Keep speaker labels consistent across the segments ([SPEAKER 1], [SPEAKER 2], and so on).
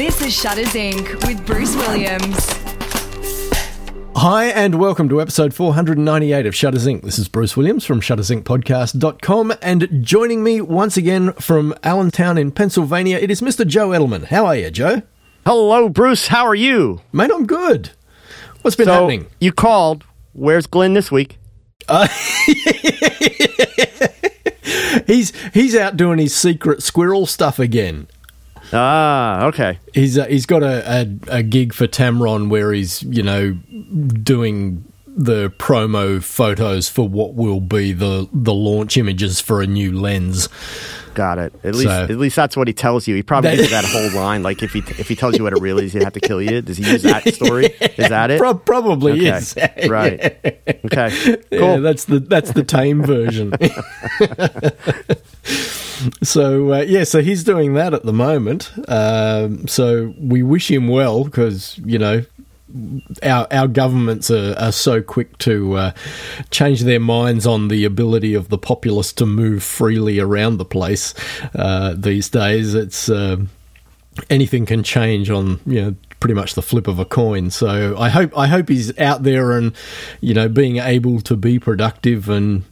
[SPEAKER 1] This is Shutters Inc. with Bruce Williams.
[SPEAKER 2] Hi, and welcome to episode 498 of Shutters Inc. This is Bruce Williams from shuttersincpodcast.com, and joining me once again from Allentown in Pennsylvania, it is Mr. Joe Edelman. How are you, Joe?
[SPEAKER 3] Hello, Bruce. How are you?
[SPEAKER 2] Mate, I'm good. What's been
[SPEAKER 3] so,
[SPEAKER 2] happening?
[SPEAKER 3] You called. Where's Glynn this week?
[SPEAKER 2] Uh, he's he's out doing his secret squirrel stuff again.
[SPEAKER 3] Ah, okay.
[SPEAKER 2] He's uh, he's got a, a, a gig for Tamron where he's you know doing the promo photos for what will be the the launch images for a new lens.
[SPEAKER 3] Got it. At least, so, at least that's what he tells you. He probably gives that whole line. Like if he if he tells you what it really is, he'd have to kill you. Does he use that story? Is that it?
[SPEAKER 2] Pro- probably
[SPEAKER 3] okay.
[SPEAKER 2] is.
[SPEAKER 3] right. Okay. Cool.
[SPEAKER 2] Yeah, that's the that's the tame version. so uh, yeah, so he's doing that at the moment. Um, so we wish him well because you know our our governments are, are so quick to uh, change their minds on the ability of the populace to move freely around the place uh, these days. It's uh, anything can change on you know pretty much the flip of a coin. So I hope I hope he's out there and you know being able to be productive and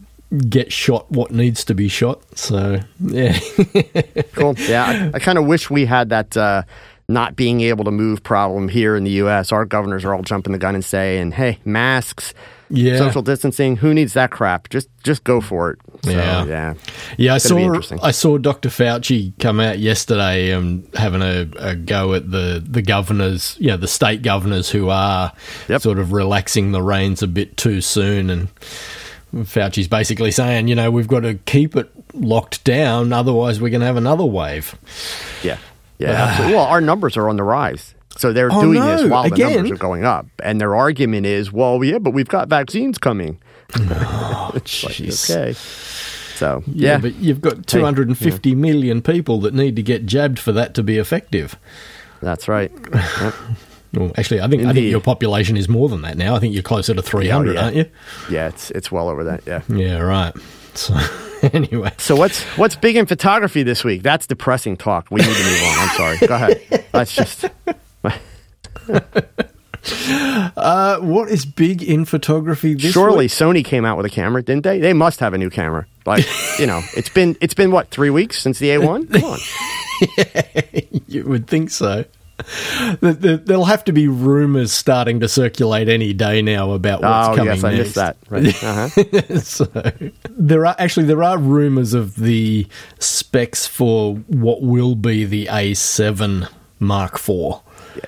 [SPEAKER 2] get shot what needs to be shot. So yeah,
[SPEAKER 3] cool. Yeah, I, I kind of wish we had that uh, not being able to move problem here in the U.S. Our governors are all jumping the gun and saying, "Hey, masks."
[SPEAKER 2] Yeah.
[SPEAKER 3] social distancing. Who needs that crap? Just just go for it. So,
[SPEAKER 2] yeah,
[SPEAKER 3] yeah,
[SPEAKER 2] yeah. I saw I saw Dr. Fauci come out yesterday and having a, a, go at the the governors, you know, the state governors who are yep. sort of relaxing the reins a bit too soon, and Fauci's basically saying, you know, we've got to keep it locked down, otherwise we're going to have another wave.
[SPEAKER 3] Yeah. Yeah, ah. well, our numbers are on the rise. So they're oh, doing no. this while Again? the numbers are going up. And their argument is, well, yeah, but we've got vaccines coming.
[SPEAKER 2] Oh, like,
[SPEAKER 3] okay. So,
[SPEAKER 2] yeah.
[SPEAKER 3] yeah.
[SPEAKER 2] but you've got two hundred and fifty hey, yeah. million people that need to get jabbed for that to be effective.
[SPEAKER 3] That's right. Yep.
[SPEAKER 2] Well, actually, I think. I think your population is more than that now. I think you're closer to 300,
[SPEAKER 3] oh, yeah.
[SPEAKER 2] aren't you?
[SPEAKER 3] Yeah, it's it's well over that. Yeah.
[SPEAKER 2] Yeah, right. So anyway,
[SPEAKER 3] so what's what's big in photography this week? That's depressing talk. We need to move on. I'm sorry. Go ahead. That's just.
[SPEAKER 2] uh, what is big in photography this
[SPEAKER 3] Surely
[SPEAKER 2] week?
[SPEAKER 3] Sony came out with a camera, didn't they? They must have a new camera. Like you know, it's been it's been what three weeks since the A1. Come on.
[SPEAKER 2] yeah, you would think so. There'll have to be rumors starting to circulate any day now about what's
[SPEAKER 3] oh,
[SPEAKER 2] coming
[SPEAKER 3] yes, I
[SPEAKER 2] next.
[SPEAKER 3] missed that. Right. Uh-huh.
[SPEAKER 2] so there are actually there are rumors of the specs for what will be the A7 Mark IV.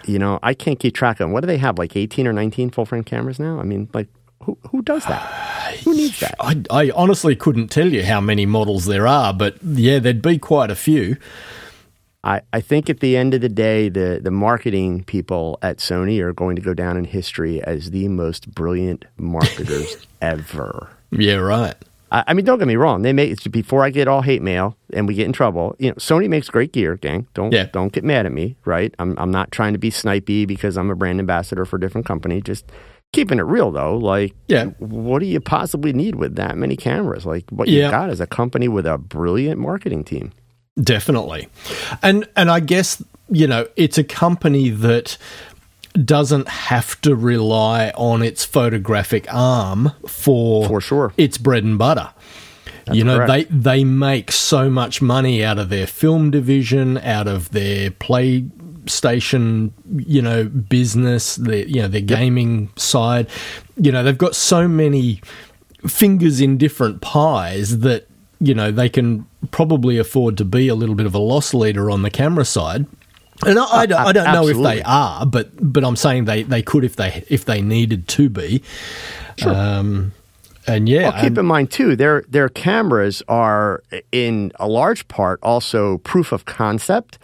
[SPEAKER 3] You know, I can't keep track of them. What do they have? Like 18 or 19 full frame cameras now? I mean, like who, who does that? Who needs that?
[SPEAKER 2] I, I honestly couldn't tell you how many models there are, but yeah, there'd be quite a few.
[SPEAKER 3] I, I think at the end of the day, the, the marketing people at Sony are going to go down in history as the most brilliant marketers ever.
[SPEAKER 2] Yeah, right.
[SPEAKER 3] I, I, mean, don't get me wrong. They make before I get all hate mail and we get in trouble. You know, Sony makes great gear, gang. Don't yeah. don't get mad at me, right? I'm I'm not trying to be snipey because I'm a brand ambassador for a different company. Just keeping it real though. Like,
[SPEAKER 2] yeah,
[SPEAKER 3] what do you possibly need with that many cameras? Like, what yeah. you got is a company with a brilliant marketing team.
[SPEAKER 2] Definitely. And and I guess, you know, it's a company that doesn't have to rely on its photographic arm for
[SPEAKER 3] for sure
[SPEAKER 2] its bread and butter. That's you know correct. they they make so much money out of their film division, out of their PlayStation, you know, business, their you know their gaming yep. side. You know they've got so many fingers in different pies that you know, they can probably afford to be a little bit of a loss leader on the camera side. And I, I, don't, I don't know if they are, but but I'm saying they, they could if they if they needed to be.
[SPEAKER 3] Sure.
[SPEAKER 2] Um, and yeah,
[SPEAKER 3] well, keep in mind too, their their cameras are in a large part also proof of concept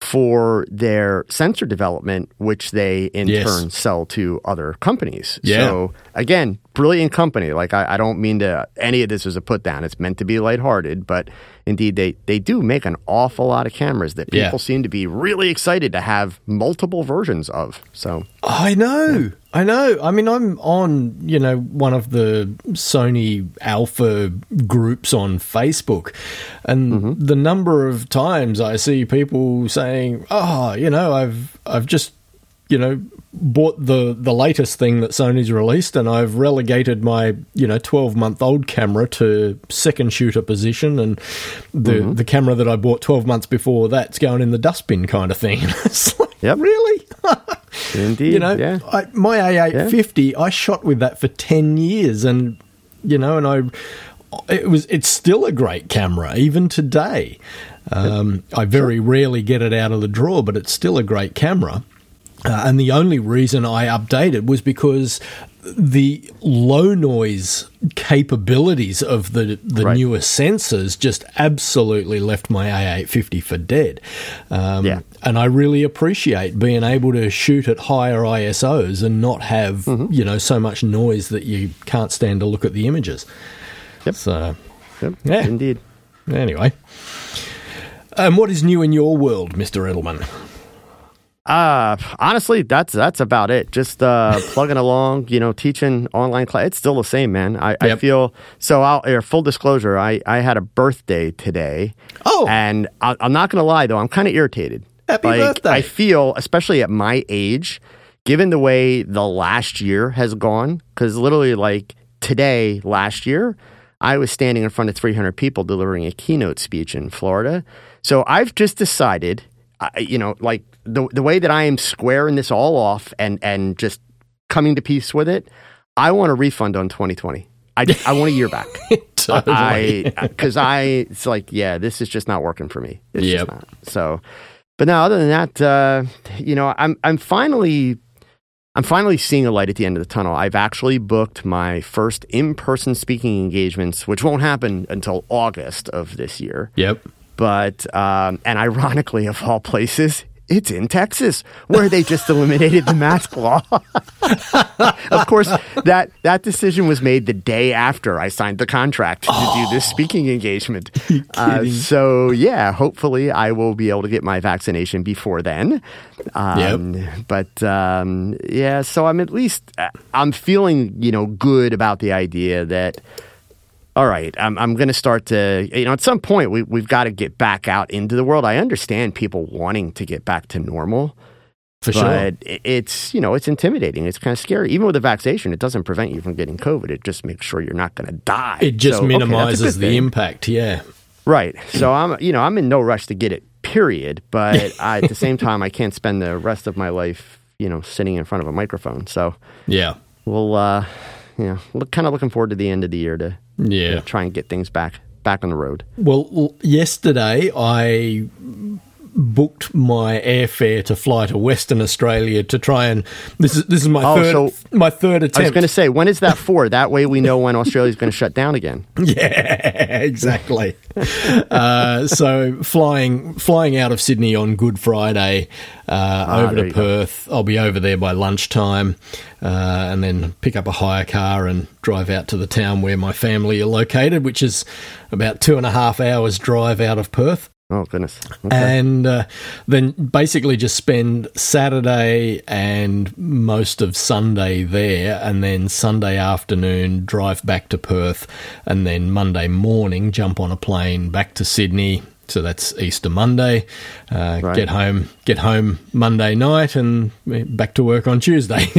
[SPEAKER 3] for their sensor development, which they in yes. turn sell to other companies.
[SPEAKER 2] Yeah.
[SPEAKER 3] So again, brilliant company. Like I, I, don't mean to any of this is a put down. It's meant to be lighthearted, but indeed they they do make an awful lot of cameras that people yeah. seem to be really excited to have multiple versions of. So
[SPEAKER 2] I know. Yeah. I know. I mean, I'm on, you know, one of the Sony Alpha groups on Facebook, and mm-hmm. the number of times I see people saying, "Oh, you know, I've I've just you know bought the the latest thing that Sony's released and I've relegated my you know 12 month old camera to second shooter position and the mm-hmm. the camera that I bought 12 months before that's going in the dustbin kind of thing. like, yep. Really?
[SPEAKER 3] Indeed.
[SPEAKER 2] You know,
[SPEAKER 3] yeah.
[SPEAKER 2] I, my A850. I shot with that for 10 years and you know and I it was it's still a great camera even today. Um, I very rarely get it out of the drawer, but it's still a great camera. Uh, and the only reason I updated was because the low noise capabilities of the the right. newer sensors just absolutely left my A850 for dead. Um, yeah. And I really appreciate being able to shoot at higher ISOs and not have mm-hmm. you know so much noise that you can't stand to look at the images.
[SPEAKER 3] Yep.
[SPEAKER 2] So,
[SPEAKER 3] yep. yeah, indeed.
[SPEAKER 2] Anyway, um, what is new in your world, Mister Edelman?
[SPEAKER 3] Uh, honestly, that's that's about it. Just uh, plugging along, you know, teaching online class. It's still the same, man. I, yep. I feel so. I'll full disclosure. I, I had a birthday today.
[SPEAKER 2] Oh,
[SPEAKER 3] and I, am not gonna lie though, I'm kind of irritated.
[SPEAKER 2] Happy
[SPEAKER 3] like,
[SPEAKER 2] birthday!
[SPEAKER 3] I feel, especially at my age, given the way the last year has gone, because literally, like today, last year, I was standing in front of 300 people delivering a keynote speech in Florida. So I've just decided, you know, like the the way that I am squaring this all off and and just coming to peace with it, I want a refund on 2020. I I want a year back.
[SPEAKER 2] totally.
[SPEAKER 3] I because I it's like yeah, this is just not working for me. It's yep. just not. So, but now other than that, uh, you know, I'm I'm finally. I'm finally seeing a light at the end of the tunnel. I've actually booked my first in person speaking engagements, which won't happen until August of this year.
[SPEAKER 2] Yep.
[SPEAKER 3] But, um, and ironically, of all places, it's in Texas, where they just eliminated the mask law. of course, that that decision was made the day after I signed the contract to oh. do this speaking engagement. Uh, so yeah, hopefully I will be able to get my vaccination before then. Um, yep. But um, yeah, so I'm at least uh, I'm feeling you know good about the idea that all right, I'm, I'm going to start to, you know, at some point we, we've got to get back out into the world. I understand people wanting to get back to normal.
[SPEAKER 2] For
[SPEAKER 3] but sure. it's, you know, it's intimidating. It's kind of scary. Even with a vaccination, it doesn't prevent you from getting COVID. It just makes sure you're not going to die.
[SPEAKER 2] It just so, minimizes okay, the impact. Yeah.
[SPEAKER 3] Right. So I'm, you know, I'm in no rush to get it, period. But I, at the same time, I can't spend the rest of my life, you know, sitting in front of a microphone. So
[SPEAKER 2] yeah,
[SPEAKER 3] we'll, uh, you know, look, kind of looking forward to the end of the year to
[SPEAKER 2] yeah. You know,
[SPEAKER 3] try and get things back back on the road.
[SPEAKER 2] Well, yesterday I booked my airfare to fly to Western Australia to try and this is this is my oh, third so my third attempt. I
[SPEAKER 3] was going to say when is that for? that way we know when Australia's going to shut down again.
[SPEAKER 2] Yeah, exactly. uh, so flying flying out of Sydney on Good Friday uh, ah, over to Perth. Go. I'll be over there by lunchtime, uh, and then pick up a hire car and drive out to the town where my family are located, which is about two and a half hours drive out of Perth.
[SPEAKER 3] Oh goodness!
[SPEAKER 2] Okay. And uh, then basically just spend Saturday and most of Sunday there, and then Sunday afternoon drive back to Perth, and then Monday morning jump on a plane back to Sydney. So that's Easter Monday. Uh, right. Get home, get home Monday night, and back to work on Tuesday.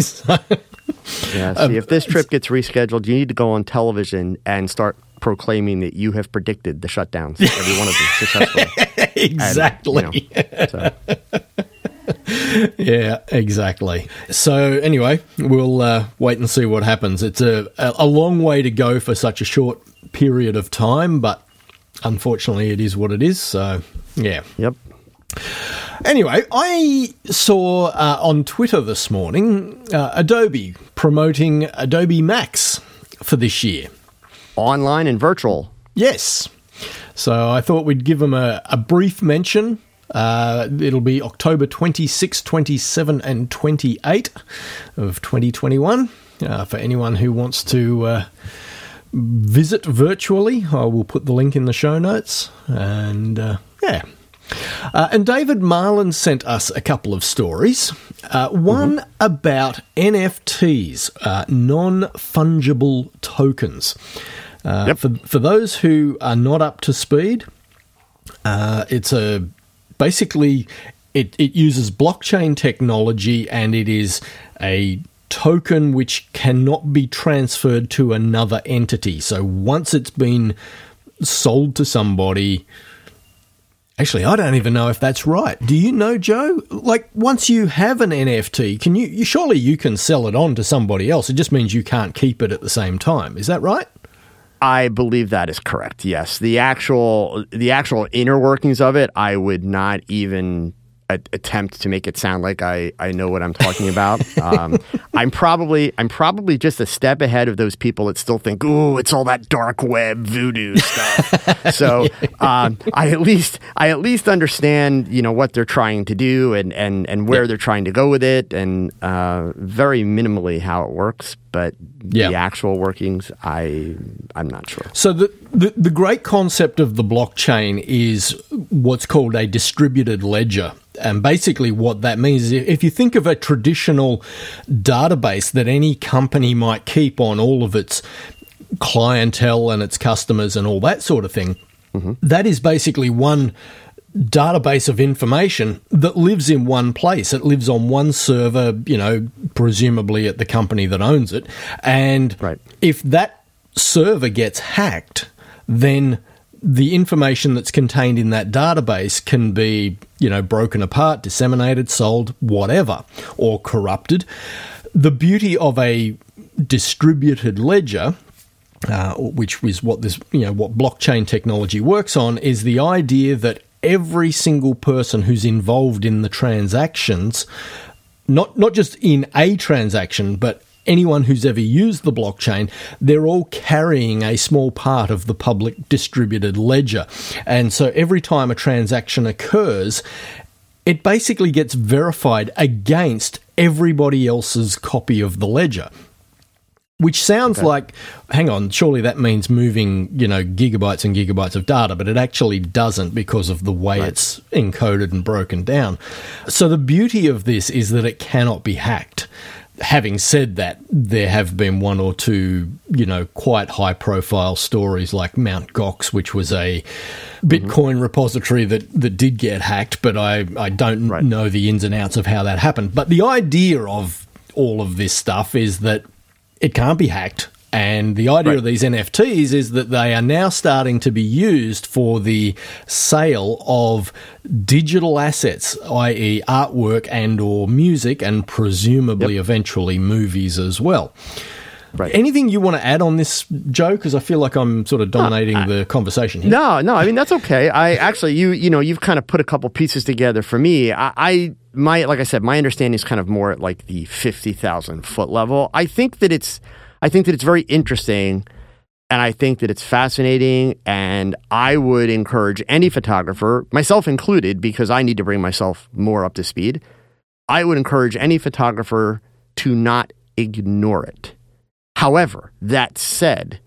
[SPEAKER 3] yeah. See, um, if this trip gets rescheduled, you need to go on television and start proclaiming that you have predicted the shutdowns, every one of them successfully.
[SPEAKER 2] exactly. And, you know, so. yeah, exactly. So anyway, we'll uh, wait and see what happens. It's a a long way to go for such a short period of time, but unfortunately, it is what it is. So yeah.
[SPEAKER 3] Yep.
[SPEAKER 2] Anyway, I saw uh, on Twitter this morning uh, Adobe promoting Adobe Max for this year
[SPEAKER 3] online and virtual.
[SPEAKER 2] Yes. So I thought we'd give them a, a brief mention. Uh, it'll be October 26, 27, and 28 of 2021 uh, for anyone who wants to uh, visit virtually. I will put the link in the show notes. And uh, yeah. Uh, and David Marlin sent us a couple of stories. Uh, one mm-hmm. about NFTs, uh, non fungible tokens. Uh, yep. For for those who are not up to speed, uh, it's a basically it, it uses blockchain technology and it is a token which cannot be transferred to another entity. So once it's been sold to somebody, Actually, I don't even know if that's right. Do you know, Joe? Like, once you have an NFT, can you, you surely you can sell it on to somebody else? It just means you can't keep it at the same time. Is that right?
[SPEAKER 3] I believe that is correct. Yes, the actual the actual inner workings of it, I would not even attempt to make it sound like I, I know what I'm talking about. Um, I'm probably I'm probably just a step ahead of those people that still think, "Ooh, it's all that dark web voodoo stuff." so um, I at least I at least understand you know what they're trying to do and and and where they're trying to go with it, and uh, very minimally how it works. But the actual workings, I I'm not sure.
[SPEAKER 2] So the, the the great concept of the blockchain is what's called a distributed ledger. And basically, what that means is if you think of a traditional database that any company might keep on all of its clientele and its customers and all that sort of thing, mm-hmm. that is basically one database of information that lives in one place. It lives on one server, you know, presumably at the company that owns it. And right. if that server gets hacked, then the information that's contained in that database can be, you know, broken apart, disseminated, sold, whatever, or corrupted. The beauty of a distributed ledger uh, which is what this you know what blockchain technology works on is the idea that every single person who's involved in the transactions not not just in a transaction but anyone who's ever used the blockchain, they're all carrying a small part of the public distributed ledger. And so every time a transaction occurs, it basically gets verified against everybody else's copy of the ledger. Which sounds okay. like, hang on, surely that means moving, you know, gigabytes and gigabytes of data, but it actually doesn't because of the way right. it's encoded and broken down. So the beauty of this is that it cannot be hacked having said that, there have been one or two, you know, quite high profile stories like Mount Gox, which was a Bitcoin mm-hmm. repository that, that did get hacked, but I, I don't right. know the ins and outs of how that happened. But the idea of all of this stuff is that it can't be hacked. And the idea right. of these NFTs is that they are now starting to be used for the sale of digital assets, i.e., artwork and or music, and presumably yep. eventually movies as well. Right. Anything you want to add on this, Joe? Because I feel like I'm sort of dominating no, I, the conversation here.
[SPEAKER 3] No, no. I mean that's okay. I actually, you, you know, you've kind of put a couple pieces together for me. I, I my, like I said, my understanding is kind of more at like the fifty thousand foot level. I think that it's I think that it's very interesting and I think that it's fascinating. And I would encourage any photographer, myself included, because I need to bring myself more up to speed. I would encourage any photographer to not ignore it. However, that said,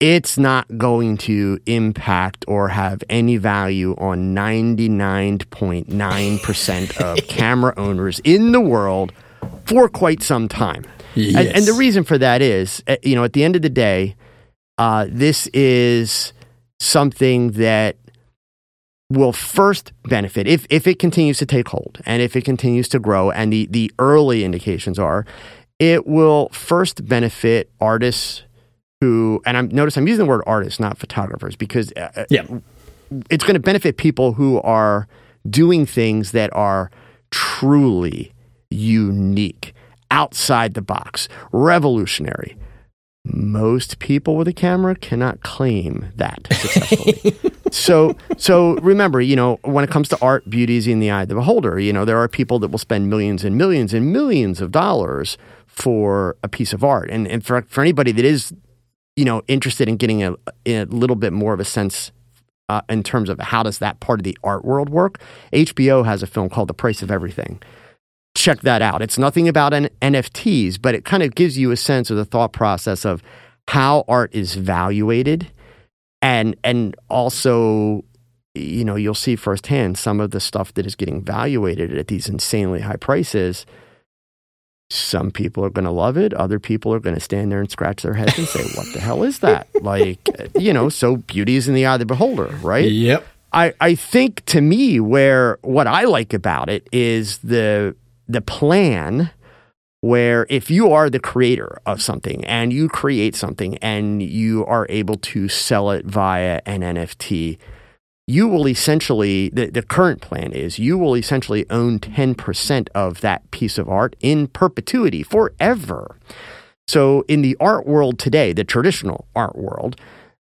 [SPEAKER 3] it's not going to impact or have any value on 99.9% of camera owners in the world for quite some time. Yes. And, and, the reason for that is, eh, you know, at the end of the day, uh, this is something that will first benefit if, if it continues to take hold and if it continues to grow. And the, the early indications are it will first benefit artists who, and I'm notice I'm using the word artists, not photographers, because uh, uh yeah. it's going to benefit people who are doing things that are truly unique outside the box, revolutionary. Most people with a camera cannot claim that successfully. so, so remember, you know, when it comes to art, beauty is in the eye of the beholder. You know, there are people that will spend millions and millions and millions of dollars for a piece of art, and and for for anybody that is, you know, interested in getting a, a little bit more of a sense uh, in terms of how does that part of the art world work. HBO has a film called The Price of Everything check that out. It's nothing about an NFTs, but it kind of gives you a sense of the thought process of how art is valuated and and also you know you'll see firsthand some of the stuff that is getting valuated at these insanely high prices some people are going to love it other people are going to stand there and scratch their heads and say what the hell is that? Like you know so beauty is in the eye of the beholder right?
[SPEAKER 2] Yep.
[SPEAKER 3] I, I think to me where what I like about it is the the plan where if you are the creator of something and you create something and you are able to sell it via an NFT, you will essentially, the, the current plan is you will essentially own 10% of that piece of art in perpetuity forever. So in the art world today, the traditional art world,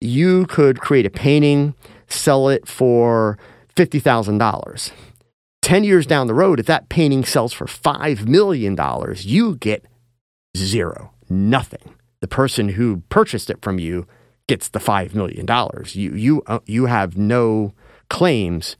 [SPEAKER 3] you could create a painting, sell it for $50,000. 10 years down the road, if that painting sells for $5 million, you get zero, nothing. The person who purchased it from you gets the $5 million. You, you, uh, you have no claims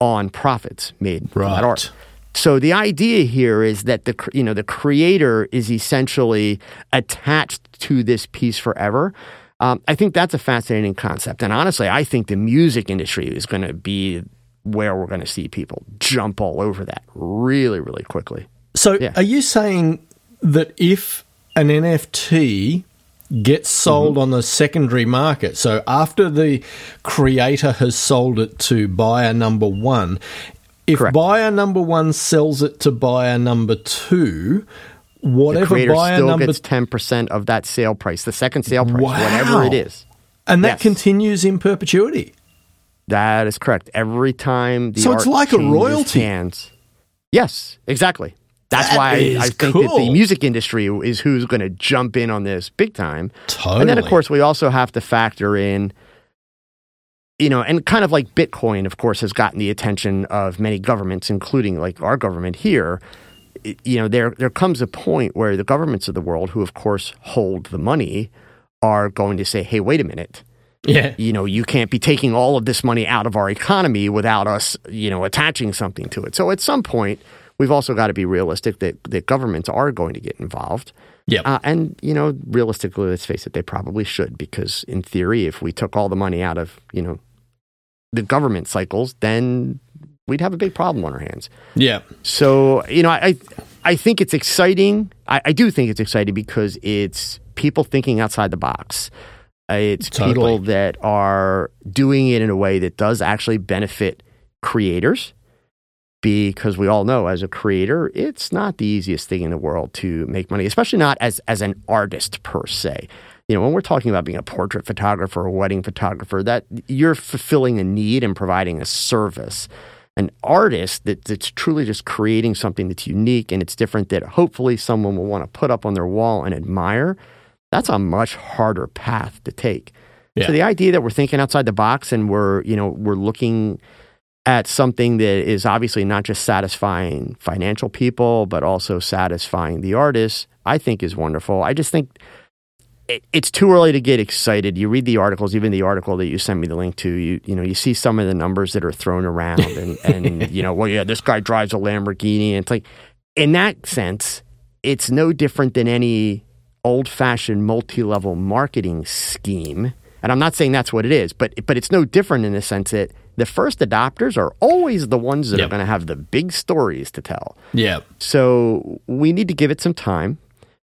[SPEAKER 3] on profits made right. from that art. So the idea here is that the you know the creator is essentially attached to this piece forever. Um, I think that's a fascinating concept, and honestly, I think the music industry is going to be where we're going to see people jump all over that really, really quickly.
[SPEAKER 2] So, yeah. are you saying that if an NFT gets sold mm-hmm. on the secondary market, so after the creator has sold it to buyer number one, if Correct. buyer number one sells it to buyer number two, whatever
[SPEAKER 3] the
[SPEAKER 2] buyer
[SPEAKER 3] still
[SPEAKER 2] number
[SPEAKER 3] gets ten percent of that sale price, the second sale price, wow. whatever it is,
[SPEAKER 2] and that yes. continues in perpetuity.
[SPEAKER 3] That is correct. Every time the
[SPEAKER 2] so it's like a royalty.
[SPEAKER 3] Hands, yes, exactly. That's that why I, I, think cool. that the music industry is who's going to jump in on this big time.
[SPEAKER 2] Totally.
[SPEAKER 3] And then, of course, we also have to factor in, you know, and kind of like Bitcoin, of course, has gotten the attention of many governments, including like our government here. You know, there there comes a point where the governments of the world, who of course hold the money, are going to say, "Hey, wait a minute."
[SPEAKER 2] Yeah.
[SPEAKER 3] You know, you can't be taking all of this money out of our economy without us, you know, attaching something to it. So at some point, we've also got to be realistic that, that governments are going to get involved.
[SPEAKER 2] Yeah. Uh,
[SPEAKER 3] and, you know, realistically, let's face it, they probably should because in theory, if we took all the money out of, you know, the government cycles, then we'd have a big problem on our hands.
[SPEAKER 2] Yeah.
[SPEAKER 3] So, you know, I I think it's exciting. I, I do think it's exciting because it's people thinking outside the box. It's totally. people that are doing it in a way that does actually benefit creators because we all know as a creator, it's not the easiest thing in the world to make money, especially not as, as an artist per se. You know, when we're talking about being a portrait photographer or a wedding photographer, that you're fulfilling a need and providing a service. An artist that, that's truly just creating something that's unique and it's different that hopefully someone will want to put up on their wall and admire that's a much harder path to take. Yeah. So the idea that we're thinking outside the box and we're, you know, we're looking at something that is obviously not just satisfying financial people, but also satisfying the artists, I think is wonderful. I just think it, it's too early to get excited. You read the articles, even the article that you sent me the link to, you you know, you see some of the numbers that are thrown around and, and you know, well, yeah, this guy drives a Lamborghini. And it's like, in that sense, it's no different than any old fashioned multi level marketing scheme. And I'm not saying that's what it is, but but it's no different in the sense that the first adopters are always the ones that yep. are going to have the big stories to tell.
[SPEAKER 2] Yeah.
[SPEAKER 3] So we need to give it some time.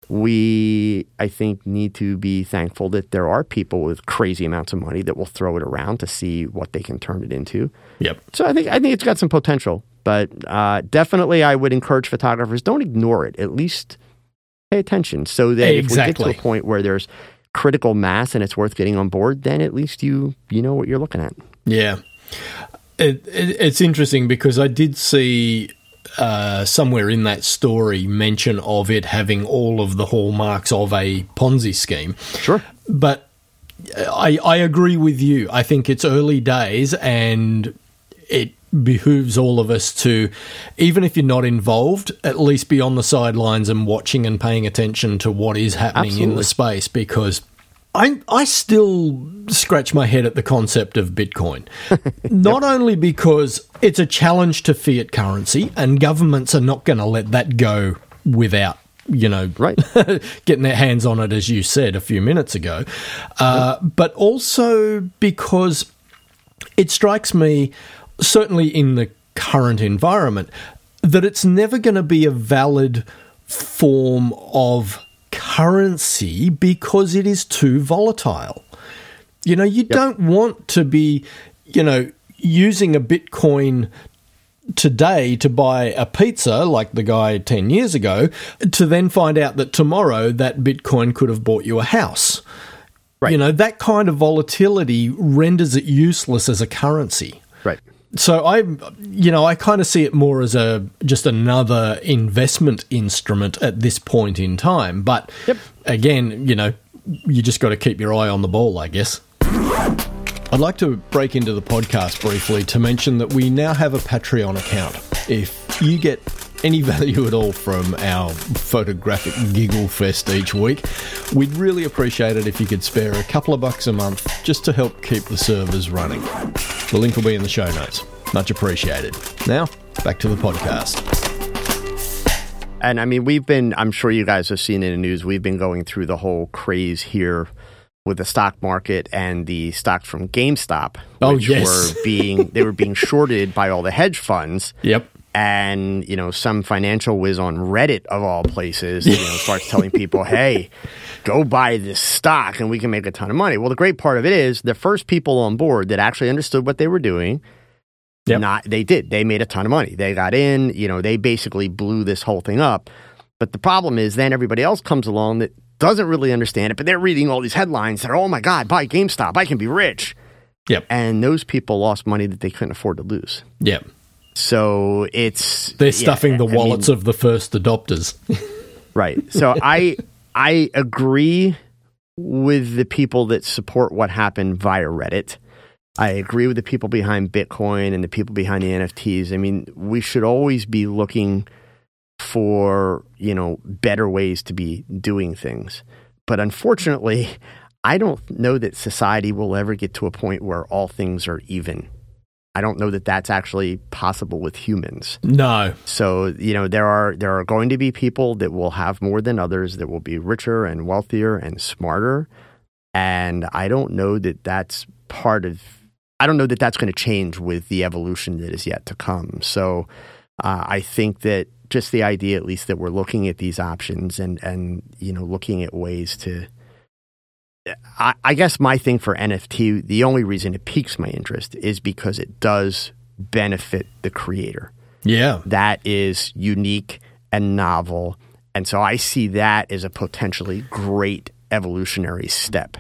[SPEAKER 3] We, I think, need to be thankful that there are people with crazy amounts of money that will throw it around to see what they can turn it into.
[SPEAKER 2] Yep.
[SPEAKER 3] So I think I think it's got some potential, but uh, definitely I would encourage photographers don't ignore it. At least pay attention so that exactly. if we get to a point where there's critical mass and it's worth getting on board, then at least you you know what you're looking at.
[SPEAKER 2] Yeah, it, it, it's interesting because I did see uh, somewhere in that story mention of it having all of the hallmarks of a Ponzi scheme.
[SPEAKER 3] Sure,
[SPEAKER 2] but I I agree with you. I think it's early days and it behooves all of us to, even if you're not involved, at least be on the sidelines and watching and paying attention to what is happening Absolutely. in the space because. I, I still scratch my head at the concept of Bitcoin. not only because it's a challenge to fiat currency and governments are not going to let that go without you know,
[SPEAKER 3] right.
[SPEAKER 2] getting their hands on it, as you said a few minutes ago, uh, but also because it strikes me, certainly in the current environment, that it's never going to be a valid form of currency because it is too volatile. You know, you yep. don't want to be, you know, using a Bitcoin today to buy a pizza like the guy 10 years ago to then find out that tomorrow that Bitcoin could have bought you a house. Right. You know, that kind of volatility renders it useless as a currency.
[SPEAKER 3] Right.
[SPEAKER 2] So I you know, I kind of see it more as a just another investment instrument at this point in time, but yep. again, you know, you just got to keep your eye on the ball, I guess. I'd like to break into the podcast briefly to mention that we now have a Patreon account. If you get any value at all from our photographic giggle fest each week, we'd really appreciate it if you could spare a couple of bucks a month just to help keep the servers running. The link will be in the show notes. Much appreciated. Now, back to the podcast.
[SPEAKER 3] And I mean, we've been, I'm sure you guys have seen in the news, we've been going through the whole craze here with the stock market and the stocks from GameStop,
[SPEAKER 2] oh,
[SPEAKER 3] which
[SPEAKER 2] yes.
[SPEAKER 3] were being they were being shorted by all the hedge funds.
[SPEAKER 2] Yep.
[SPEAKER 3] And you know, some financial whiz on Reddit of all places, you know, starts telling people, "Hey, go buy this stock, and we can make a ton of money." Well, the great part of it is the first people on board that actually understood what they were doing. Yep. Not they did. They made a ton of money. They got in. You know, they basically blew this whole thing up. But the problem is, then everybody else comes along that doesn't really understand it, but they're reading all these headlines that are, oh my God, buy GameStop, I can be rich.
[SPEAKER 2] Yep.
[SPEAKER 3] And those people lost money that they couldn't afford to lose.
[SPEAKER 2] Yep.
[SPEAKER 3] So it's
[SPEAKER 2] they're stuffing yeah, the wallets I mean, of the first adopters.
[SPEAKER 3] right. So I I agree with the people that support what happened via Reddit. I agree with the people behind Bitcoin and the people behind the NFTs. I mean, we should always be looking for, you know, better ways to be doing things. But unfortunately, I don't know that society will ever get to a point where all things are even. I don't know that that's actually possible with humans.
[SPEAKER 2] No.
[SPEAKER 3] So, you know, there are there are going to be people that will have more than others that will be richer and wealthier and smarter, and I don't know that that's part of I don't know that that's going to change with the evolution that is yet to come. So, uh, I think that just the idea, at least, that we're looking at these options and and you know looking at ways to. I, I guess my thing for NFT, the only reason it piques my interest is because it does benefit the creator.
[SPEAKER 2] Yeah,
[SPEAKER 3] that is unique and novel, and so I see that as a potentially great evolutionary step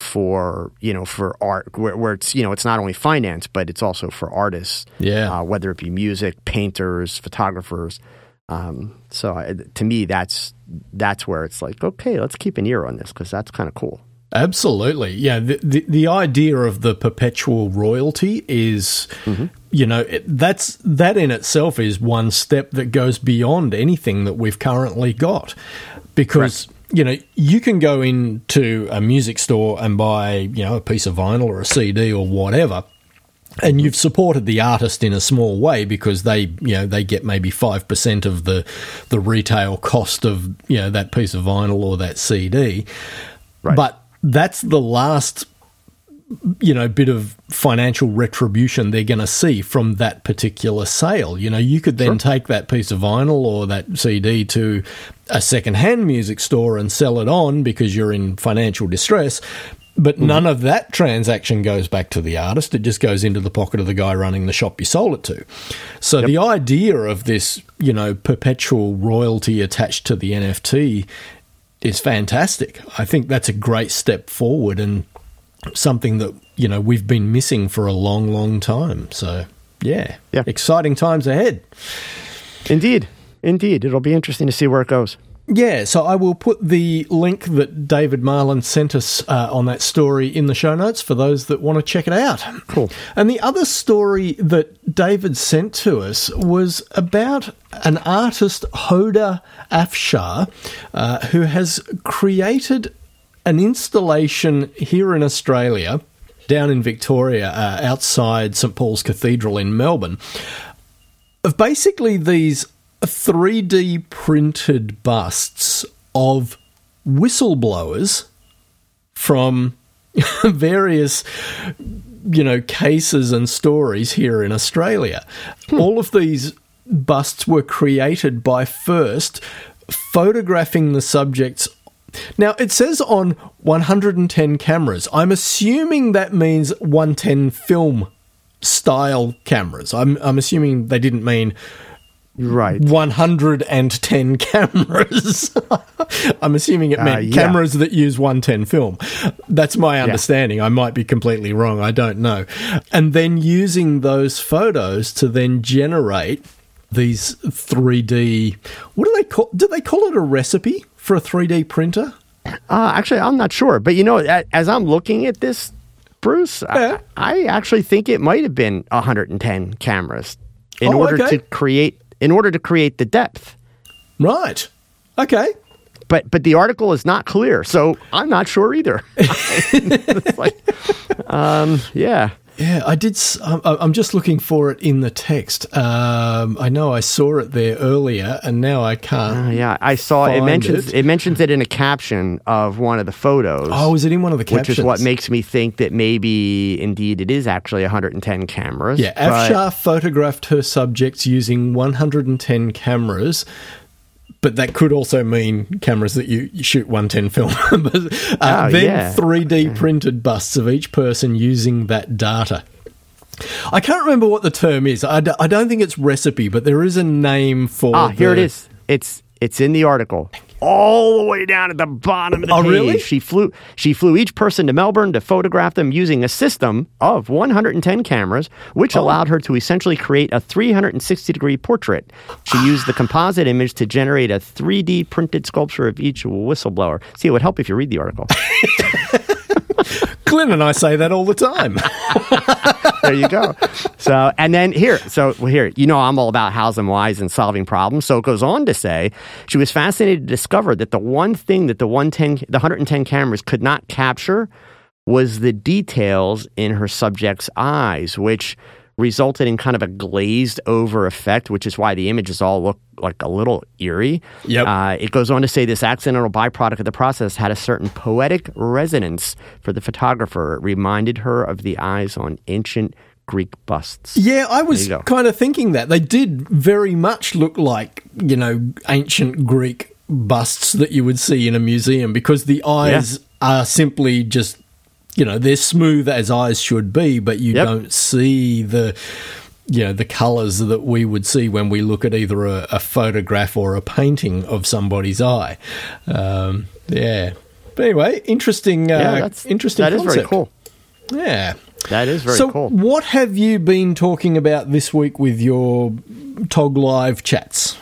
[SPEAKER 3] for you know for art where, where, it's you know it's not only finance but it's also for artists
[SPEAKER 2] yeah
[SPEAKER 3] uh, whether it be music painters photographers um, so I, to me, that's that's where it's like, okay, let's keep an ear on this because that's kind of cool.
[SPEAKER 2] Absolutely, yeah. The, the, the idea of the perpetual royalty is, mm-hmm. you know, it, that's that in itself is one step that goes beyond anything that we've currently got, because. Correct you know, you can go into a music store and buy, you know, a piece of vinyl or a CD or whatever, and you've supported the artist in a small way because they you know they get maybe 5% of the the retail cost of you know that piece of vinyl or that CD right. but that's the last you know bit of financial retribution they're going to see from that particular sale you know you could then sure. take that piece of vinyl or that CD to a second-hand music store and sell it on because you're in financial distress but mm-hmm. none of that transaction goes back to the artist. It just goes into the pocket of the guy running the shop you sold it to. So yep. the idea of this, you know, perpetual royalty attached to the NFT is fantastic. I think that's a great step forward and something that, you know, we've been missing for a long, long time. So, yeah, yeah. exciting times ahead.
[SPEAKER 3] Indeed. Indeed. It'll be interesting to see where it goes.
[SPEAKER 2] Yeah, so I will put the link that David Marlin sent us uh, on that story in the show notes for those that want to check it out.
[SPEAKER 3] Cool.
[SPEAKER 2] And the other story that David sent to us was about an artist, Hoda Afshar, uh, who has created an installation here in Australia, down in Victoria, uh, outside St Paul's Cathedral in Melbourne, of basically these 3D printed busts of whistleblowers from various you know cases and stories here in Australia. Hmm. All of these busts were created by first photographing the subjects now it says on 110 cameras. I'm assuming that means 110 film style cameras. I'm I'm assuming they didn't mean
[SPEAKER 3] right
[SPEAKER 2] 110 cameras i'm assuming it meant uh, yeah. cameras that use 110 film that's my understanding yeah. i might be completely wrong i don't know and then using those photos to then generate these 3d what do they call do they call it a recipe for a 3d printer
[SPEAKER 3] uh, actually i'm not sure but you know as i'm looking at this bruce yeah. I, I, actually think it might have been 110 cameras in oh, order okay. to create in order to create the depth.
[SPEAKER 2] Right. Okay.
[SPEAKER 3] But but the article is not clear, so I'm not sure either. like, um, yeah.
[SPEAKER 2] Yeah, I did. I'm just looking for it in the text. Um, I know I saw it there earlier, and now I can't.
[SPEAKER 3] Uh, yeah, I saw it mentions it. it. mentions it in a caption of one of the photos.
[SPEAKER 2] Oh, is it in one of the captions?
[SPEAKER 3] Which is what makes me think that maybe indeed it is actually 110 cameras.
[SPEAKER 2] Yeah, Afshar photographed her subjects using 110 cameras but that could also mean cameras that you, you shoot 110 film. uh, oh, then yeah. 3D printed busts of each person using that data. I can't remember what the term is. I d- I don't think it's recipe, but there is a name for.
[SPEAKER 3] Ah, the... here it is. It's it's in the article all the way down at the bottom of the
[SPEAKER 2] oh,
[SPEAKER 3] page.
[SPEAKER 2] Really?
[SPEAKER 3] She flew she flew each person to Melbourne to photograph them using a system of 110 cameras, which oh. allowed her to essentially create a 360 degree portrait. She ah. used the composite image to generate a 3D printed sculpture of each whistleblower. See, it would help if you read the article.
[SPEAKER 2] Clint and I say that all the time.
[SPEAKER 3] there you go. So, and then here, so here, you know, I'm all about hows and whys and solving problems. So it goes on to say she was fascinated to discover that the one thing that the 110, the 110 cameras could not capture was the details in her subject's eyes, which resulted in kind of a glazed over effect, which is why the images all look like a little eerie.
[SPEAKER 2] Yep.
[SPEAKER 3] Uh, it goes on to say this accidental byproduct of the process had a certain poetic resonance for the photographer. It reminded her of the eyes on ancient Greek busts.
[SPEAKER 2] Yeah, I was kind of thinking that. They did very much look like, you know, ancient Greek busts that you would see in a museum because the eyes yeah. are simply just you know they're smooth as eyes should be, but you yep. don't see the you know the colors that we would see when we look at either a, a photograph or a painting of somebody's eye. Um, yeah, but anyway, interesting. Uh, yeah, that's, interesting.
[SPEAKER 3] That
[SPEAKER 2] concept.
[SPEAKER 3] is very cool.
[SPEAKER 2] Yeah,
[SPEAKER 3] that is very
[SPEAKER 2] so
[SPEAKER 3] cool.
[SPEAKER 2] what have you been talking about this week with your Tog Live chats?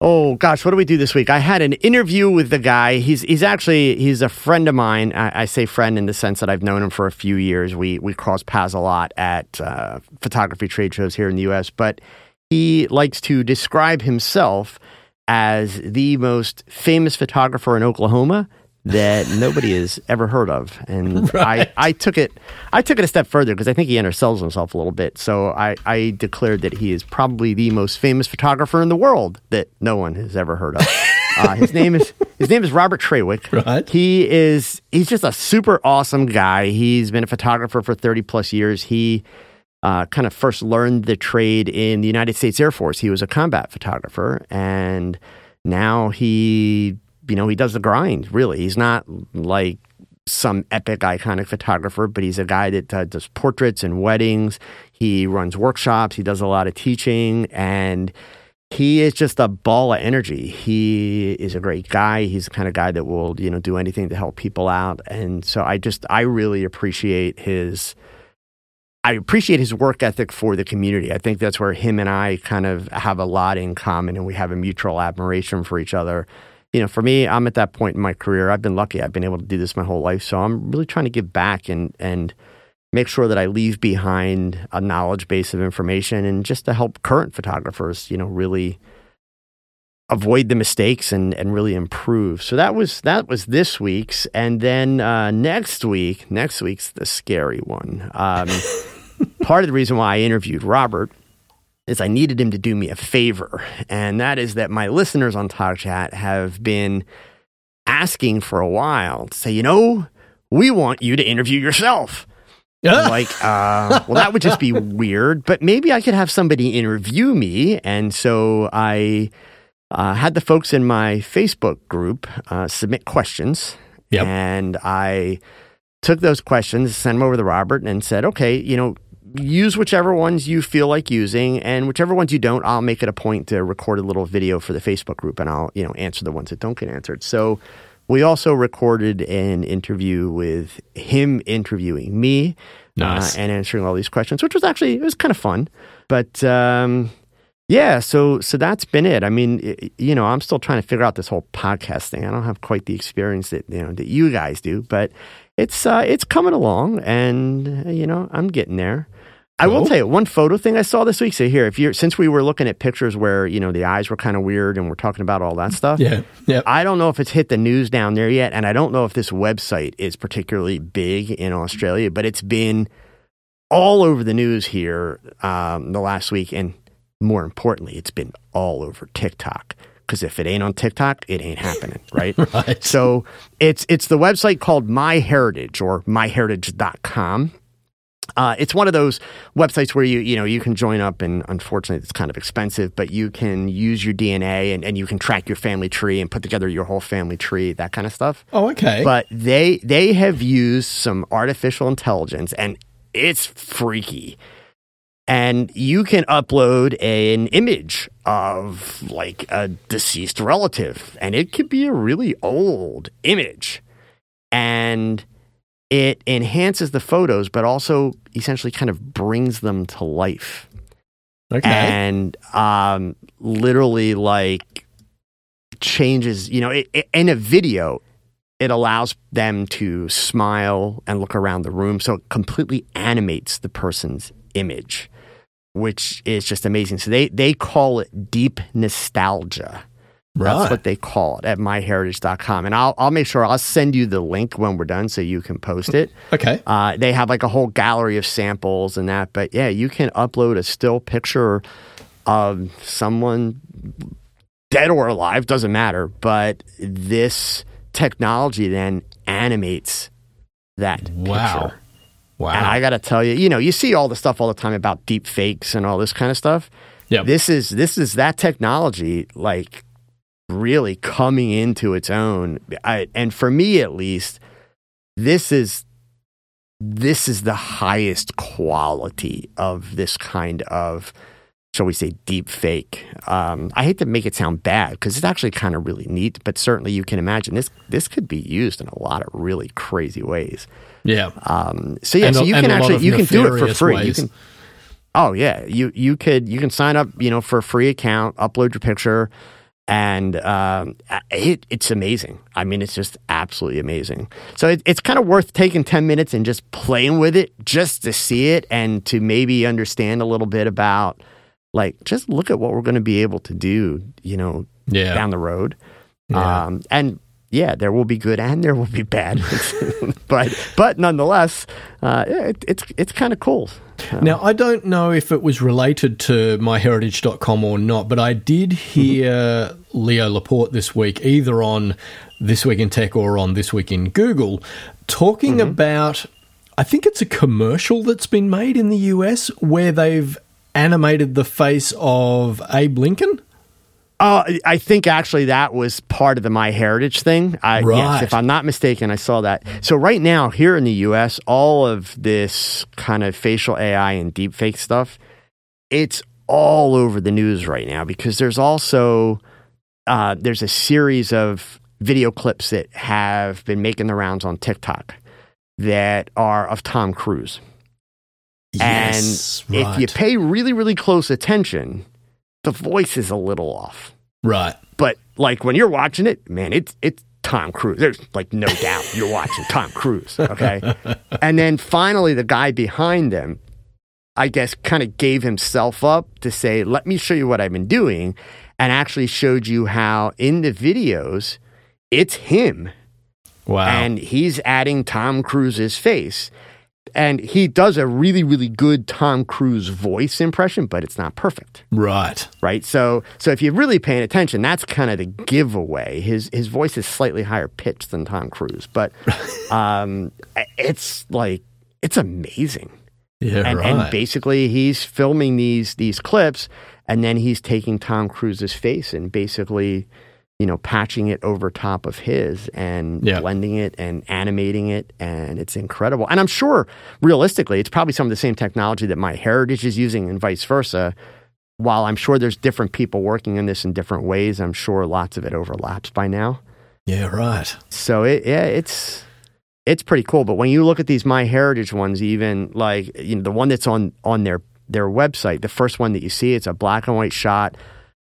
[SPEAKER 3] Oh gosh, what do we do this week? I had an interview with the guy. He's he's actually he's a friend of mine. I, I say friend in the sense that I've known him for a few years. We we cross paths a lot at uh, photography trade shows here in the U.S. But he likes to describe himself as the most famous photographer in Oklahoma that nobody has ever heard of. And right. I, I took it I took it a step further because I think he undersells himself a little bit. So I, I declared that he is probably the most famous photographer in the world that no one has ever heard of. Uh, his name is his name is Robert Trawick.
[SPEAKER 2] Right.
[SPEAKER 3] He is he's just a super awesome guy. He's been a photographer for thirty plus years. He uh, kind of first learned the trade in the United States Air Force. He was a combat photographer, and now he you know, he does the grind, really. He's not like some epic, iconic photographer, but he's a guy that uh, does portraits and weddings. He runs workshops, he does a lot of teaching, and he is just a ball of energy. He is a great guy. He's the kind of guy that will, you know, do anything to help people out. And so I just, I really appreciate his. I appreciate his work ethic for the community. I think that's where him and I kind of have a lot in common and we have a mutual admiration for each other you know, for me, I'm at that point in my career. I've been lucky. I've been able to do this my whole life. So I'm really trying to give back and, and make sure that I leave behind a knowledge base of information and just to help current photographers, you know, really avoid the mistakes and, and really improve. So that was that was this week's. And then uh, next week, next week's the scary one. Um, part of the reason why I interviewed Robert is I needed him to do me a favor, and that is that my listeners on Talk Chat have been asking for a while to say, you know, we want you to interview yourself. like, uh, well, that would just be weird, but maybe I could have somebody interview me. And so I uh, had the folks in my Facebook group uh, submit questions. Yep. And I took those questions, sent them over to Robert, and said, okay, you know, use whichever ones you feel like using, and whichever ones you don't, I'll make it a point to record a little video for the Facebook group, and I'll you know answer the ones that don't get answered. So we also recorded an interview with him interviewing me uh, nice. uh, and answering all these questions, which was actually it was kind of fun. But um, yeah, so so that's been it. I mean, it, you know, I'm still trying to figure out this whole podcast thing. I don't have quite the experience that you know that you guys do, but it's uh, it's coming along, and you know, I'm getting there. I will tell you one photo thing I saw this week. So here, if you're since we were looking at pictures where you know the eyes were kind of weird, and we're talking about all that stuff.
[SPEAKER 2] Yeah, yeah.
[SPEAKER 3] I don't know if it's hit the news down there yet, and I don't know if this website is particularly big in Australia, but it's been all over the news here um, the last week, and more importantly, it's been all over TikTok. Because if it ain't on TikTok, it ain't happening, right? right? So it's it's the website called MyHeritage or MyHeritage.com uh, it's one of those websites where you you know you can join up and unfortunately it's kind of expensive but you can use your dna and, and you can track your family tree and put together your whole family tree that kind of stuff.
[SPEAKER 2] Oh okay.
[SPEAKER 3] But they they have used some artificial intelligence and it's freaky. And you can upload an image of like a deceased relative and it could be a really old image. And it enhances the photos, but also essentially kind of brings them to life.
[SPEAKER 2] Okay.
[SPEAKER 3] And um, literally, like, changes, you know, it, it, in a video, it allows them to smile and look around the room. So it completely animates the person's image, which is just amazing. So they, they call it deep nostalgia. Right. That's what they call it at myheritage.com. And I'll, I'll make sure I'll send you the link when we're done so you can post it.
[SPEAKER 2] Okay.
[SPEAKER 3] Uh, they have like a whole gallery of samples and that. But yeah, you can upload a still picture of someone dead or alive, doesn't matter. But this technology then animates that wow. picture. Wow. And I got to tell you, you know, you see all the stuff all the time about deep fakes and all this kind of stuff.
[SPEAKER 2] Yeah.
[SPEAKER 3] This is this is that technology like really coming into its own. I, and for me, at least, this is this is the highest quality of this kind of shall we say deep fake um, i hate to make it sound bad because it's actually kind of really neat but certainly you can imagine this this could be used in a lot of really crazy ways
[SPEAKER 2] yeah
[SPEAKER 3] um, so yeah and so you can actually you can do it for free ways. you can oh yeah you you could you can sign up you know for a free account upload your picture and um, it, it's amazing. I mean, it's just absolutely amazing. So it, it's kind of worth taking ten minutes and just playing with it, just to see it and to maybe understand a little bit about, like, just look at what we're going to be able to do, you know, yeah. down the road. Yeah. Um, and yeah, there will be good and there will be bad, but but nonetheless, uh, it, it's it's kind of cool.
[SPEAKER 2] Now, I don't know if it was related to myheritage.com or not, but I did hear mm-hmm. Leo Laporte this week, either on This Week in Tech or on This Week in Google, talking mm-hmm. about, I think it's a commercial that's been made in the US where they've animated the face of Abe Lincoln.
[SPEAKER 3] Uh, I think actually that was part of the My Heritage thing. I, right. Yes, if I'm not mistaken, I saw that. So right now here in the U.S., all of this kind of facial AI and deepfake stuff, it's all over the news right now because there's also uh, there's a series of video clips that have been making the rounds on TikTok that are of Tom Cruise.
[SPEAKER 2] Yes,
[SPEAKER 3] and right. if you pay really, really close attention, the voice is a little off.
[SPEAKER 2] Right.
[SPEAKER 3] But like when you're watching it, man, it's it's Tom Cruise. There's like no doubt you're watching Tom Cruise. Okay. and then finally the guy behind them, I guess, kind of gave himself up to say, let me show you what I've been doing. And actually showed you how in the videos, it's him.
[SPEAKER 2] Wow.
[SPEAKER 3] And he's adding Tom Cruise's face. And he does a really really good Tom Cruise voice impression, but it's not perfect.
[SPEAKER 2] Right.
[SPEAKER 3] Right. So so if you're really paying attention, that's kind of the giveaway. His his voice is slightly higher pitched than Tom Cruise, but um, it's like it's amazing.
[SPEAKER 2] Yeah,
[SPEAKER 3] and,
[SPEAKER 2] right.
[SPEAKER 3] and basically he's filming these these clips and then he's taking Tom Cruise's face and basically you know, patching it over top of his and yeah. blending it and animating it. And it's incredible. And I'm sure, realistically, it's probably some of the same technology that MyHeritage is using and vice versa. While I'm sure there's different people working on this in different ways, I'm sure lots of it overlaps by now.
[SPEAKER 2] Yeah, right.
[SPEAKER 3] So it, yeah, it's it's pretty cool. But when you look at these MyHeritage ones, even like you know the one that's on on their their website, the first one that you see, it's a black and white shot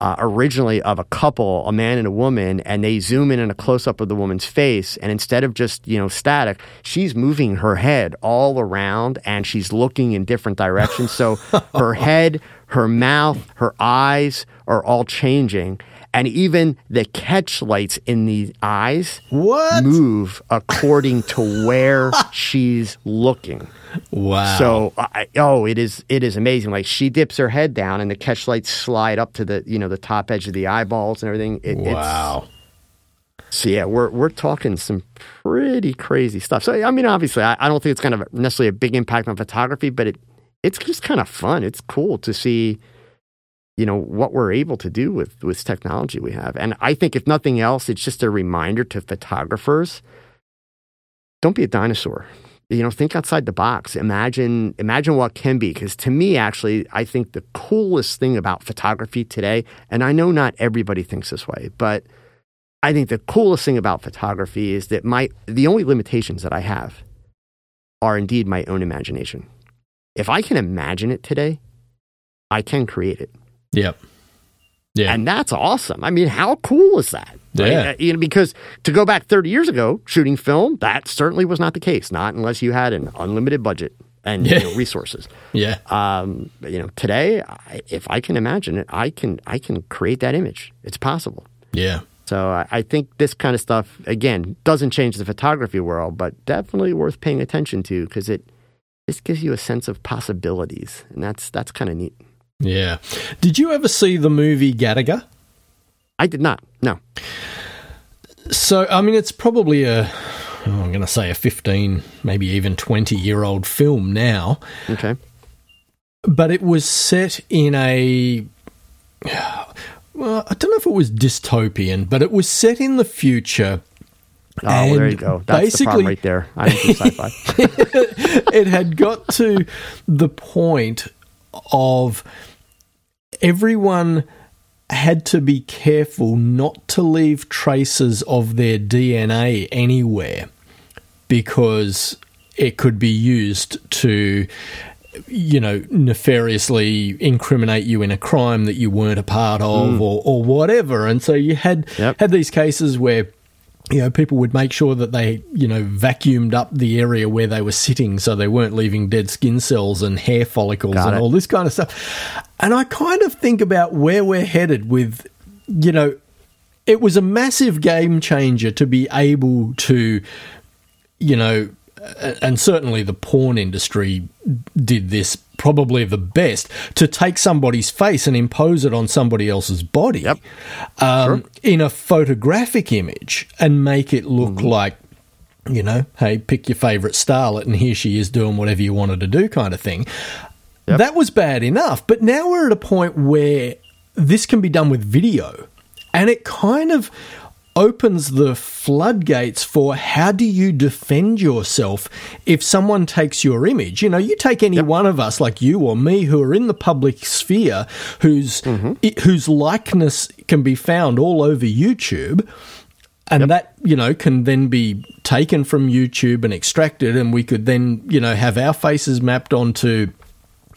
[SPEAKER 3] uh, originally of a couple, a man and a woman, and they zoom in on a close up of the woman's face. And instead of just, you know, static, she's moving her head all around and she's looking in different directions. So her head, her mouth, her eyes are all changing. And even the catch lights in the eyes
[SPEAKER 2] what?
[SPEAKER 3] move according to where she's looking.
[SPEAKER 2] Wow.
[SPEAKER 3] So, I, oh, it is it is amazing. Like she dips her head down, and the catch lights slide up to the you know the top edge of the eyeballs and everything. It,
[SPEAKER 2] wow.
[SPEAKER 3] So yeah, we're we're talking some pretty crazy stuff. So I mean, obviously, I, I don't think it's kind of necessarily a big impact on photography, but it it's just kind of fun. It's cool to see, you know, what we're able to do with with technology we have. And I think if nothing else, it's just a reminder to photographers: don't be a dinosaur you know think outside the box imagine imagine what can be because to me actually i think the coolest thing about photography today and i know not everybody thinks this way but i think the coolest thing about photography is that my the only limitations that i have are indeed my own imagination if i can imagine it today i can create it
[SPEAKER 2] yep yeah.
[SPEAKER 3] And that's awesome. I mean, how cool is that?
[SPEAKER 2] Yeah.
[SPEAKER 3] Right? You know, because to go back 30 years ago, shooting film, that certainly was not the case, not unless you had an unlimited budget and yeah. you know, resources.
[SPEAKER 2] Yeah.
[SPEAKER 3] Um, you know, today, I, if I can imagine it, I can I can create that image. It's possible.
[SPEAKER 2] Yeah.
[SPEAKER 3] So I, I think this kind of stuff again doesn't change the photography world, but definitely worth paying attention to because it this gives you a sense of possibilities, and that's that's kind of neat.
[SPEAKER 2] Yeah. Did you ever see the movie Gattaca?
[SPEAKER 3] I did not. No.
[SPEAKER 2] So, I mean, it's probably a, oh, I'm going to say a 15, maybe even 20 year old film now.
[SPEAKER 3] Okay.
[SPEAKER 2] But it was set in a, well, I don't know if it was dystopian, but it was set in the future.
[SPEAKER 3] Oh, well, there you go. That's basically, the right there. I do sci-fi.
[SPEAKER 2] it had got to the point of everyone had to be careful not to leave traces of their DNA anywhere because it could be used to you know nefariously incriminate you in a crime that you weren't a part of mm. or, or whatever and so you had yep. had these cases where you know, people would make sure that they, you know, vacuumed up the area where they were sitting so they weren't leaving dead skin cells and hair follicles Got and it. all this kind of stuff. And I kind of think about where we're headed with, you know, it was a massive game changer to be able to, you know, and certainly the porn industry did this probably the best to take somebody's face and impose it on somebody else's body
[SPEAKER 3] yep.
[SPEAKER 2] um, sure. in a photographic image and make it look mm-hmm. like you know hey pick your favorite starlet and here she is doing whatever you wanted to do kind of thing yep. that was bad enough but now we're at a point where this can be done with video and it kind of opens the floodgates for how do you defend yourself if someone takes your image. You know, you take any yep. one of us, like you or me, who are in the public sphere, whose mm-hmm. it, whose likeness can be found all over YouTube. And yep. that, you know, can then be taken from YouTube and extracted, and we could then, you know, have our faces mapped onto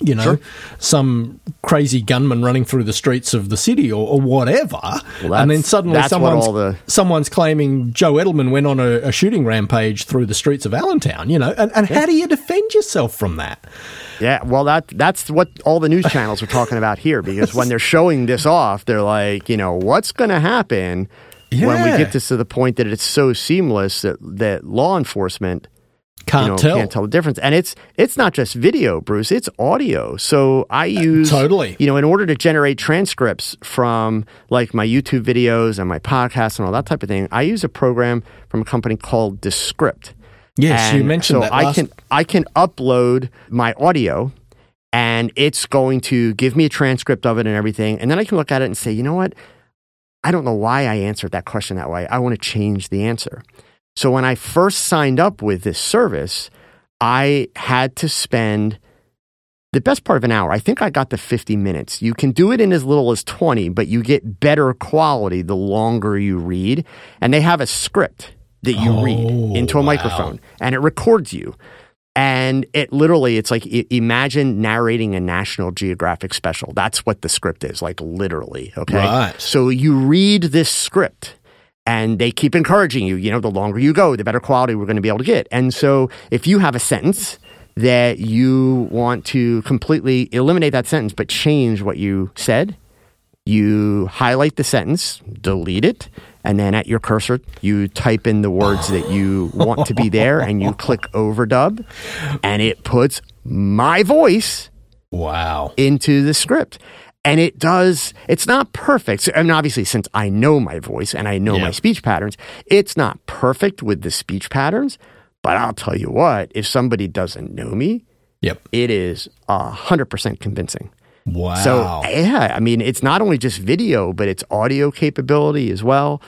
[SPEAKER 2] you know, sure. some crazy gunman running through the streets of the city or, or whatever. Well, and then suddenly someone's, the... someone's claiming Joe Edelman went on a, a, shooting rampage through the streets of Allentown, you know, and, and yeah. how do you defend yourself from that?
[SPEAKER 3] Yeah, well, that that's what all the news channels are talking about here because when they're showing this off, they're like, you know, what's going to happen yeah. when we get this to the point that it's so seamless that, that law enforcement
[SPEAKER 2] can't
[SPEAKER 3] you know,
[SPEAKER 2] tell.
[SPEAKER 3] Can't tell the difference. And it's it's not just video, Bruce. It's audio. So I uh, use
[SPEAKER 2] totally.
[SPEAKER 3] You know, in order to generate transcripts from like my YouTube videos and my podcasts and all that type of thing, I use a program from a company called Descript.
[SPEAKER 2] Yes,
[SPEAKER 3] and
[SPEAKER 2] you mentioned
[SPEAKER 3] so
[SPEAKER 2] that.
[SPEAKER 3] I can I can upload my audio and it's going to give me a transcript of it and everything. And then I can look at it and say, you know what? I don't know why I answered that question that way. I want to change the answer. So when I first signed up with this service, I had to spend the best part of an hour. I think I got the 50 minutes. You can do it in as little as 20, but you get better quality the longer you read. And they have a script that you
[SPEAKER 2] Oh,
[SPEAKER 3] read into a
[SPEAKER 2] wow.
[SPEAKER 3] microphone and it records you. And it literally, it's like imagine narrating a National Geographic special. That's what the script is, like literally. Okay.
[SPEAKER 2] Right.
[SPEAKER 3] So you read this script and they keep encouraging you, you know, the longer you go, the better quality we're going to be able to get. And so if you have a sentence that you want to completely eliminate that sentence but change what you said, you highlight the sentence, delete it, and then at your cursor, you type in the words that you want to be there and you click overdub, and it puts my voice
[SPEAKER 2] Wow.
[SPEAKER 3] into the script. And it does, it's not perfect. So, I mean, obviously, since I know my voice and I know
[SPEAKER 2] Yeah.
[SPEAKER 3] my speech patterns, it's not perfect with the speech patterns. But I'll tell you what, if somebody doesn't know me,
[SPEAKER 2] Yep.
[SPEAKER 3] it is a 100% convincing.
[SPEAKER 2] Wow.
[SPEAKER 3] So, yeah, I mean, it's not only just video, but it's audio capability as well.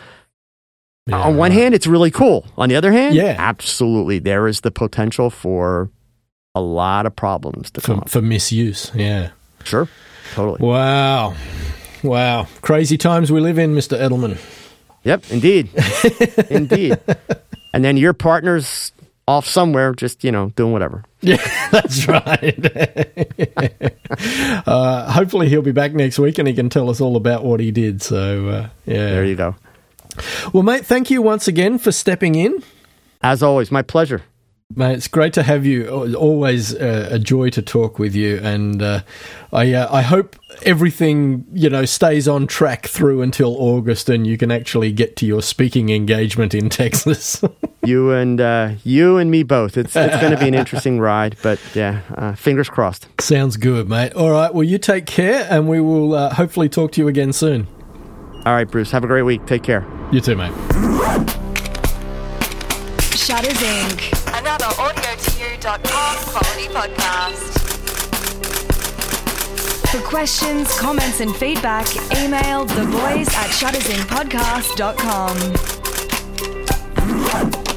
[SPEAKER 2] Yeah,
[SPEAKER 3] On one hand, it's really cool. On the other hand,
[SPEAKER 2] Yeah.
[SPEAKER 3] absolutely, there is the potential for a lot of problems to come up.
[SPEAKER 2] for misuse. Yeah.
[SPEAKER 3] Sure, totally.
[SPEAKER 2] Wow. Wow. Crazy times we live in, Mr. Edelman.
[SPEAKER 3] Yep, indeed. indeed. And then your partner's off somewhere, just, you know, doing whatever.
[SPEAKER 2] Yeah, that's right. uh, hopefully he'll be back next week and he can tell us all about what he did. So, uh, yeah.
[SPEAKER 3] There you go.
[SPEAKER 2] Well, mate, thank you once again for stepping in.
[SPEAKER 3] As always, my pleasure.
[SPEAKER 2] Mate, it's great to have you. Always uh, a joy to talk with you, and uh, I uh, I hope everything you know stays on track through until August, and you can actually get to your speaking engagement in Texas.
[SPEAKER 3] You and uh, you and me both. It's it's going to be an interesting ride, but yeah, uh, fingers crossed.
[SPEAKER 2] Sounds good, mate. All right, well, you take care, and we will uh, hopefully talk to you again soon.
[SPEAKER 3] All right, Bruce. Have a great week. Take care.
[SPEAKER 2] You too, mate.
[SPEAKER 1] Shutters Inc.
[SPEAKER 4] Another quality podcast.
[SPEAKER 1] For questions, comments, and feedback, email the boys at shuttersincpodcast.com.